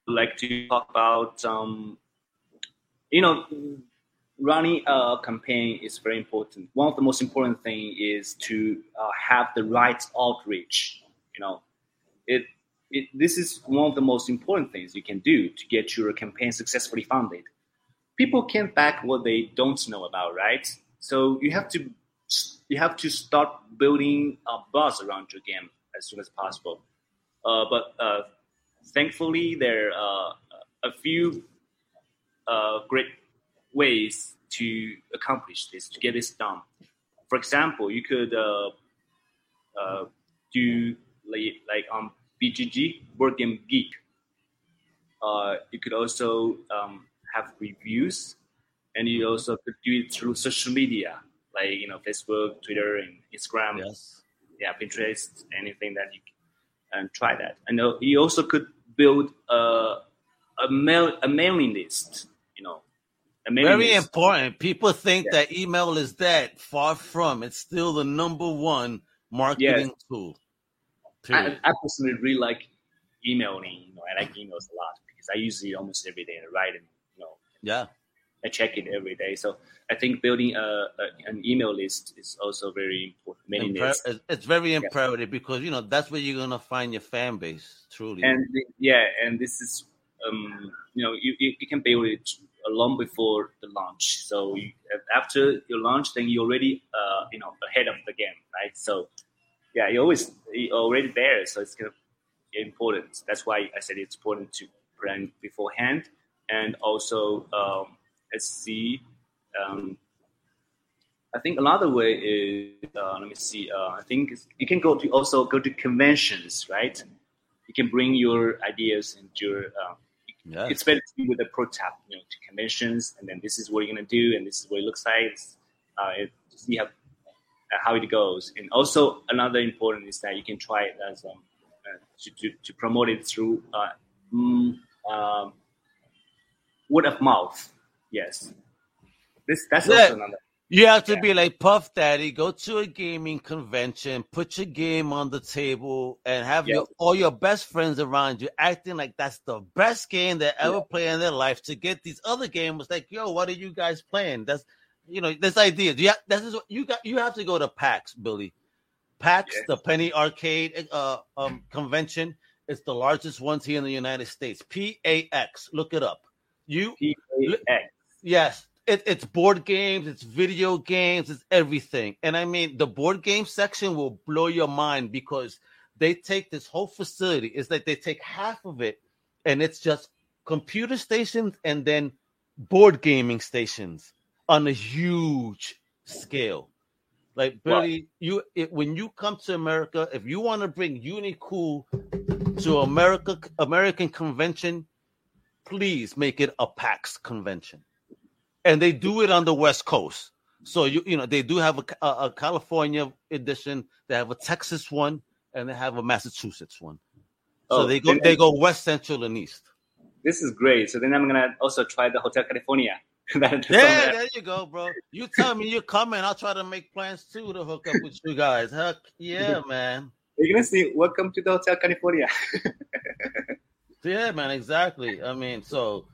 like to talk about um, you know running a campaign is very important. One of the most important thing is to uh, have the right outreach. You know, it, it this is one of the most important things you can do to get your campaign successfully funded. People can't back what they don't know about, right? So you have to you have to start building a buzz around your game as soon as possible. Uh, but uh, thankfully, there are a few uh, great ways to accomplish this, to get this done. For example, you could uh, uh, do like, um, like on BGG, Board Game Geek. Uh, you could also um, have reviews, and you also could do it through social media, like you know Facebook, Twitter, and Instagram. Yes. Yeah, Pinterest, anything that you and try that. And uh, you also could build a a mail a mailing list. Very important. People think yeah. that email is that Far from. It's still the number one marketing yes. tool. I, I, personally really like emailing. You know, I like emails a lot because I use it almost every day I write it. You know, yeah, I check it every day. So I think building a, a an email list is also very important. Many Imper- It's very imperative yeah. because you know that's where you're gonna find your fan base truly. And yeah, and this is um, you know you, you, can build it long before the launch. So you, after your launch, then you're already uh, you know ahead of the game, right? So yeah, you're always you're already there. So it's kind of important. That's why I said it's important to plan beforehand and also. Um, let's see. Um, I think another way is uh, let me see. Uh, I think you can go to also go to conventions, right? You can bring your ideas and your. Uh, It's better to be with a prototype, you know, to conventions, and then this is what you're gonna do, and this is what it looks like. Uh, it, see how uh, how it goes, and also another important is that you can try it as um, uh, to, to, to promote it through uh, mm, um, word of mouth Yes. This that's yeah. also another. You have to yeah. be like Puff Daddy. Go to a gaming convention, put your game on the table, and have yes. your, all your best friends around you acting like that's the best game they ever yeah. play in their life. To get these other gamers like, yo, what are you guys playing? That's you know this idea. Yeah, this is what you got. You have to go to PAX, Billy. PAX, yes. the Penny Arcade uh, um, convention. It's the largest ones here in the United States. PAX. Look it up. You PAX. Yes, it, it's board games, it's video games, it's everything. And I mean, the board game section will blow your mind because they take this whole facility. It's like they take half of it, and it's just computer stations and then board gaming stations on a huge scale. Like Billy, you it, when you come to America, if you want to bring Unicool to America American convention, please make it a PAX convention. And they do it on the West Coast. So you you know they do have a, a, a California edition, they have a Texas one, and they have a Massachusetts one. So Oh, they go they go west, central, and east. This is great. So then I'm gonna also try the Hotel California. Yeah, there you go, bro. You tell me you're coming. I'll try to make plans too to hook up with you guys. Heck yeah, man. You're gonna see. Welcome to the Hotel California. Yeah, man. Exactly. I mean, so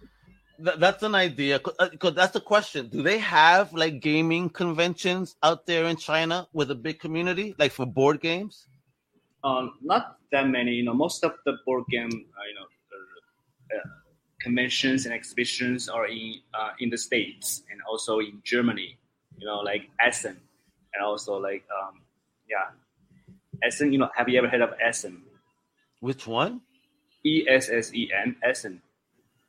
th- that's an idea. Because that's the question. Do they have like gaming conventions out there in China with a big community, like for board games? um, not that many. You know, most of the board game, uh, you know, uh, uh, conventions and exhibitions are in uh, in the states and also in Germany. You know, like Essen, and also like um, yeah, Essen. You know, have you ever heard of Essen? Which one? E S S E N Essen.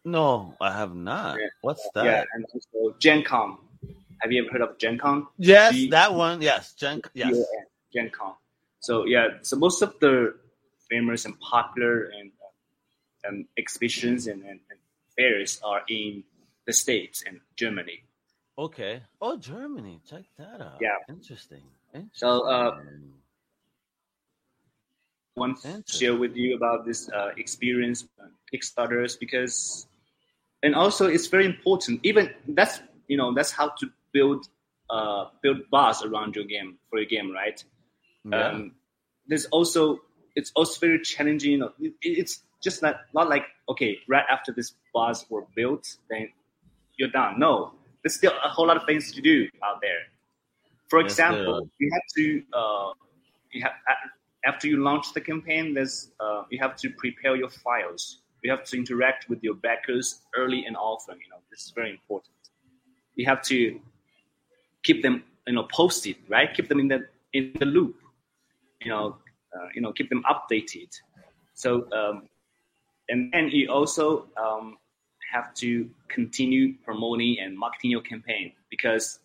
No, I have not. Yeah. What's that? Yeah, and also Gen Con. Have you ever heard of Gen Con? Yes, G- that one. Yes, Gen. Yes. Gen Con. So yeah, so most of the famous and popular and uh, um, exhibitions and, and, and fairs are in the states and Germany. Okay. Oh, Germany. Check that out. Yeah. Interesting. Interesting. So, uh, want to share with you about this uh, experience Kickstarters because, and also it's very important. Even that's you know that's how to build uh, build buzz around your game for your game, right? yeah. um, there's also it's also very challenging. You know, it, it's just not not like okay, right after this bars were built, then you're done. No, there's still a whole lot of things to do out there. For Yes, example, there you have to uh, you have after you launch the campaign, there's uh, you have to prepare your files. You have to interact with your backers early and often. You know, this is very important. You have to keep them, you know, posted, right? Keep them in the in the loop you know, uh, you know, keep them updated. So, um, and then you also um, have to continue promoting and marketing your campaign because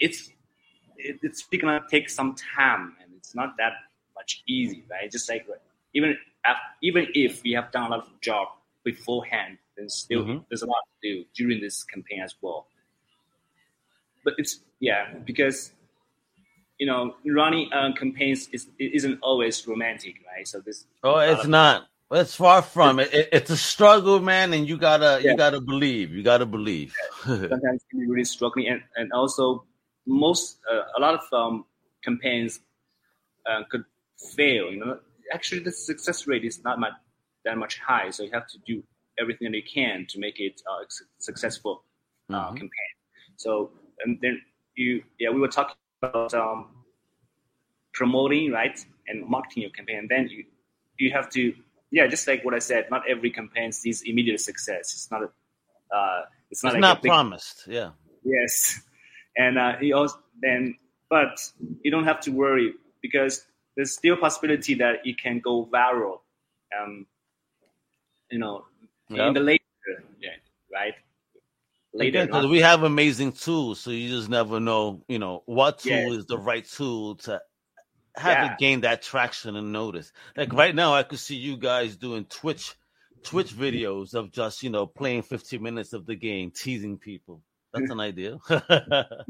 it's it, it's gonna take some time and it's not that much easy, right? Just like even even if we have done a lot of job beforehand, then still Mhm. there's a lot to do during this campaign as well. But it's yeah because you know, running campaigns is it isn't always romantic, right? So this. Oh, it's not. It's far from it. it. It's a struggle, man, and you gotta Yeah. you gotta believe. You gotta believe. sometimes can be really struggling, and and also most uh, a lot of um, campaigns uh, could fail. You know, actually the success rate is not much that much high, so you have to do everything that you can to make it uh, successful uh, Mhm. campaign. So and then you yeah we were talking about um, promoting right and marketing your campaign, and then you you have to yeah just like what I said. Not every campaign sees immediate success. It's not a uh, it's not It's like not promised. Yeah. Yes, and uh, he also then, but you don't have to worry because there's still possibility that it can go viral. Um, you know, in the later, yeah, right? Later, Again, 'cause not- we have amazing tools, so you just never know, you know, what tool Yeah. is the right tool to have Yeah. it gain that traction and notice. Like right now, I could see you guys doing Twitch, Twitch videos of just you know playing 15 minutes of the game, teasing people. That's an idea.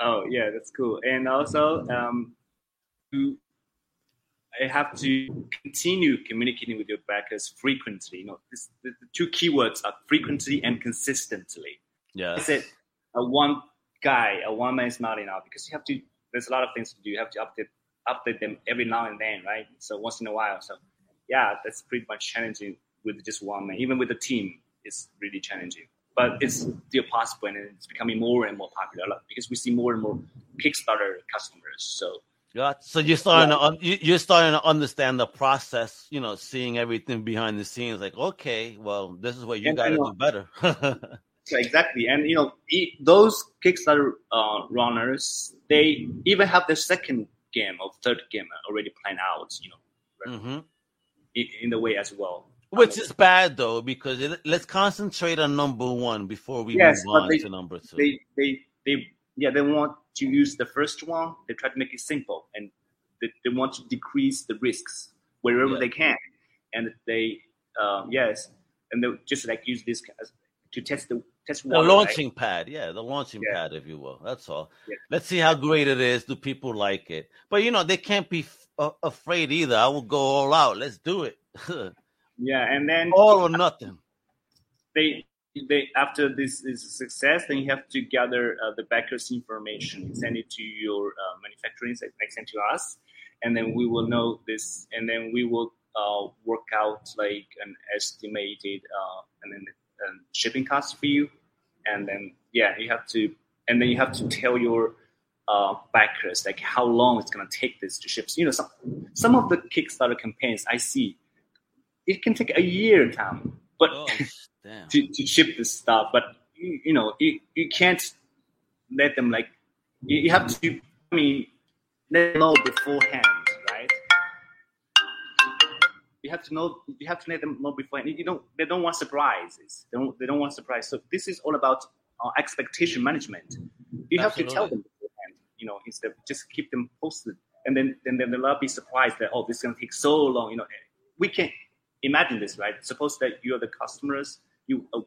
oh yeah, that's cool. And also, um, I have to continue communicating with your backers frequently. You know, this, the, the two keywords are frequently and consistently. yeah. I said a one guy, a one man is not enough because you have to. There's a lot of things to do. You have to update update them every now and then, right? So once in a while. So yeah, that's pretty much challenging with just one man. Even with a team, it's really challenging. But it's still possible, and it's becoming more and more popular because we see more and more Kickstarter customers. So Yeah, so you're starting to un- you- you're starting to understand the process. You know, seeing everything behind the scenes. Like, okay, well, this is what you got I to know- do better. So exactly, and you know e- those Kickstarter uh, runners, they even have their second game or third game already planned out. You know, hmm in, in the way as well. Which is bad though, because it, let's concentrate on number one before we Yes, move on they- to number two. they they they yeah they want to use the first one they try to make it simple and they, they want to decrease the risks wherever Yeah. they can and they um, yes and they just like use this to test the test the water, right? launching pad, yeah, the launching Yeah. pad, if you will. That's all. Yeah. Let's see how great it is. Do people like it? But you know, they can't be f- uh, afraid either. I will go all out. Let's do it. yeah and then all or nothing. they they after this is a success then you have to gather uh, the backers information send it to your uh, manufacturing like send to us and then we will know this and then we will uh, work out like an estimated uh, and then um, shipping cost for you and then yeah you have to and then you have to tell your uh, backers like how long it's going to take this to ship so, you know some some of the kickstarter campaigns i see it can take a year tom but Oh. to, to ship this stuff, but you, you know you, you can't let them like you, you have to. I mean, let them know beforehand, right? You have to know. You have to let them know beforehand. You don't. They don't want surprises. They don't. They don't want surprise. So this is all about uh, expectation management. You have to tell them beforehand. You know, instead of just keep them posted, and then then then they'll not be surprised that oh, this is gonna take so long. You know, we can imagine this, right? Suppose that you are the customers. You uh,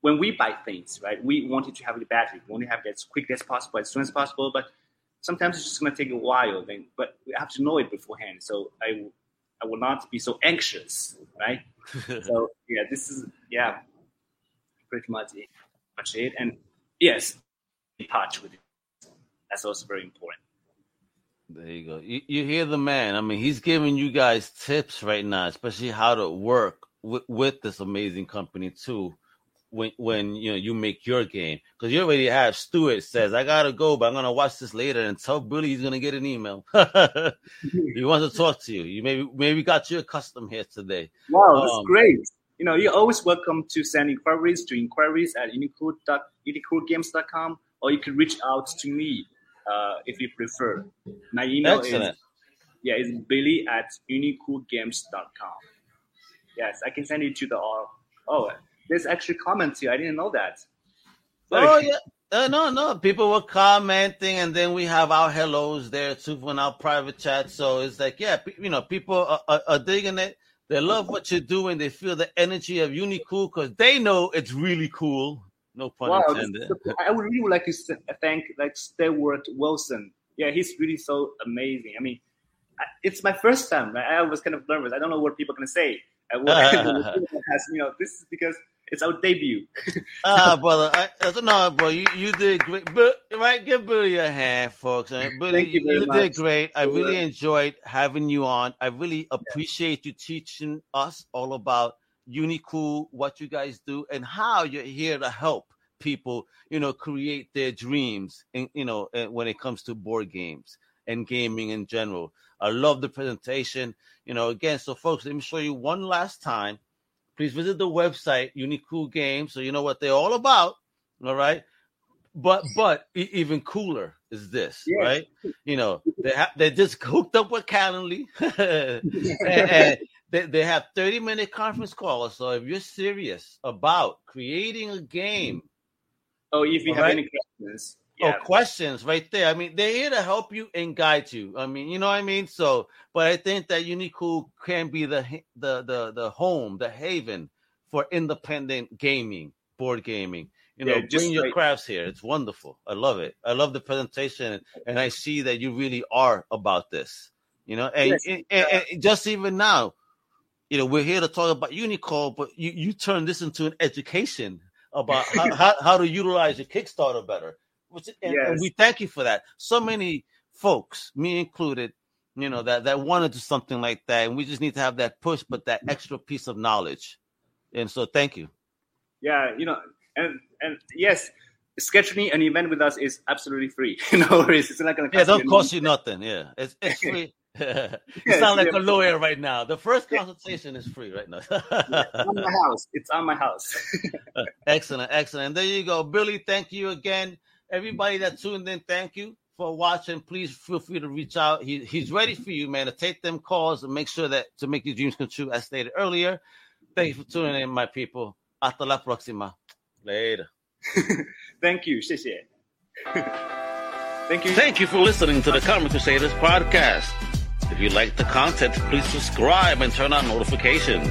when we buy things, right? We wanted to have the battery. We want to have it as quick as possible, as soon as possible. But sometimes it's just going to take a while. Then, but we have to know it beforehand. So I, I will not be so anxious, right? so yeah, this is yeah, pretty much it. Much it. And yes, in touch with it. That's also very important. There you go. You, you hear the man. I mean, he's giving you guys tips right now, especially how to work with, with this amazing company too. When when you know you make your game, because you already have Stuart says I gotta go, but I'm gonna watch this later and tell Billy he's gonna get an email. he wants to talk to you. You maybe maybe got you a custom here today. Wow, that's Um, great. You know, you're always welcome to send inquiries to inquiries at unicool.unicoolgames.com or you can reach out to me uh, if you prefer. My email Excellent. is yeah, it's billy at unicoolgames.com. Yes, I can send it to the all. oh there's actually comments here. I didn't know that. Oh yeah. Uh, no, no. People were commenting, and then we have our hellos there too on our private chat. So it's like, yeah, you know, people are, are, are digging it. They love what you're doing. They feel the energy of Unicool because they know it's really cool. No pun Wow, intended. is I would really like to thank like Stewart Wilson. Yeah, he's really so amazing. I mean, I, it's my first time. Right? I was kind of nervous. I don't know what people are gonna say. Uh, what, has, you know, this is because it's our debut. ah, brother, I, I don't know, bro. You you did great, but right, give Billy a hand, folks. And Billy, Thank you very did great. I really enjoyed having you on. I really appreciate you teaching us all about Unicool, what you guys do, and how you're here to help people, you know, create their dreams. And you know, when it comes to board games and gaming in general. I love the presentation. You know, again, so folks, let me show you one last time please visit the website Unicool Games so you know what they're all about. All right. But but even cooler is this, Yeah. right? You know, they have they just hooked up with Calendly and, and they, they have 30 minute conference calls. So if you're serious about creating a game oh, if you have right. any questions, Oh, or questions right there. I mean, they're here to help you and guide you. I mean, you know what I mean? So, but I think that Unicool can be the the the the home, the haven for independent gaming, board gaming. You know, Yeah, just bring your like- crafts here. It's wonderful. I love it. I love the presentation, and I see that you really are about this. You know, and, Yes. and- and- and just even now, you know, we're here to talk about Unicool, but you you turn this into an education about how, how, how to utilize your Kickstarter better. Which, and, and Yes. we thank you for that. So many folks, me included, you know, that that want to do something like that, and we just need to have that push, but that extra piece of knowledge. And so, thank you. yeah, you know, and and yes, scheduling an event with us is absolutely free. no worries, it's not gonna Yeah, cost don't you cost you nothing. Yeah, it's it's free. you Yes, sound like yeah. a lawyer right now. The first consultation is free right now. On my house. It's on my house. excellent, excellent. There you go, Billy. Thank you again, everybody that tuned in. Thank you for watching. Please feel free to reach out. He, he's ready for you, man, to take them calls and make sure that to make your dreams come true, as stated earlier. Thank you for tuning in, my people. Hasta la próxima. Later. Thank you. 谢谢。Thank you. Thank you for listening to the Comic Crusaders podcast. If you like the content, please subscribe and turn on notifications.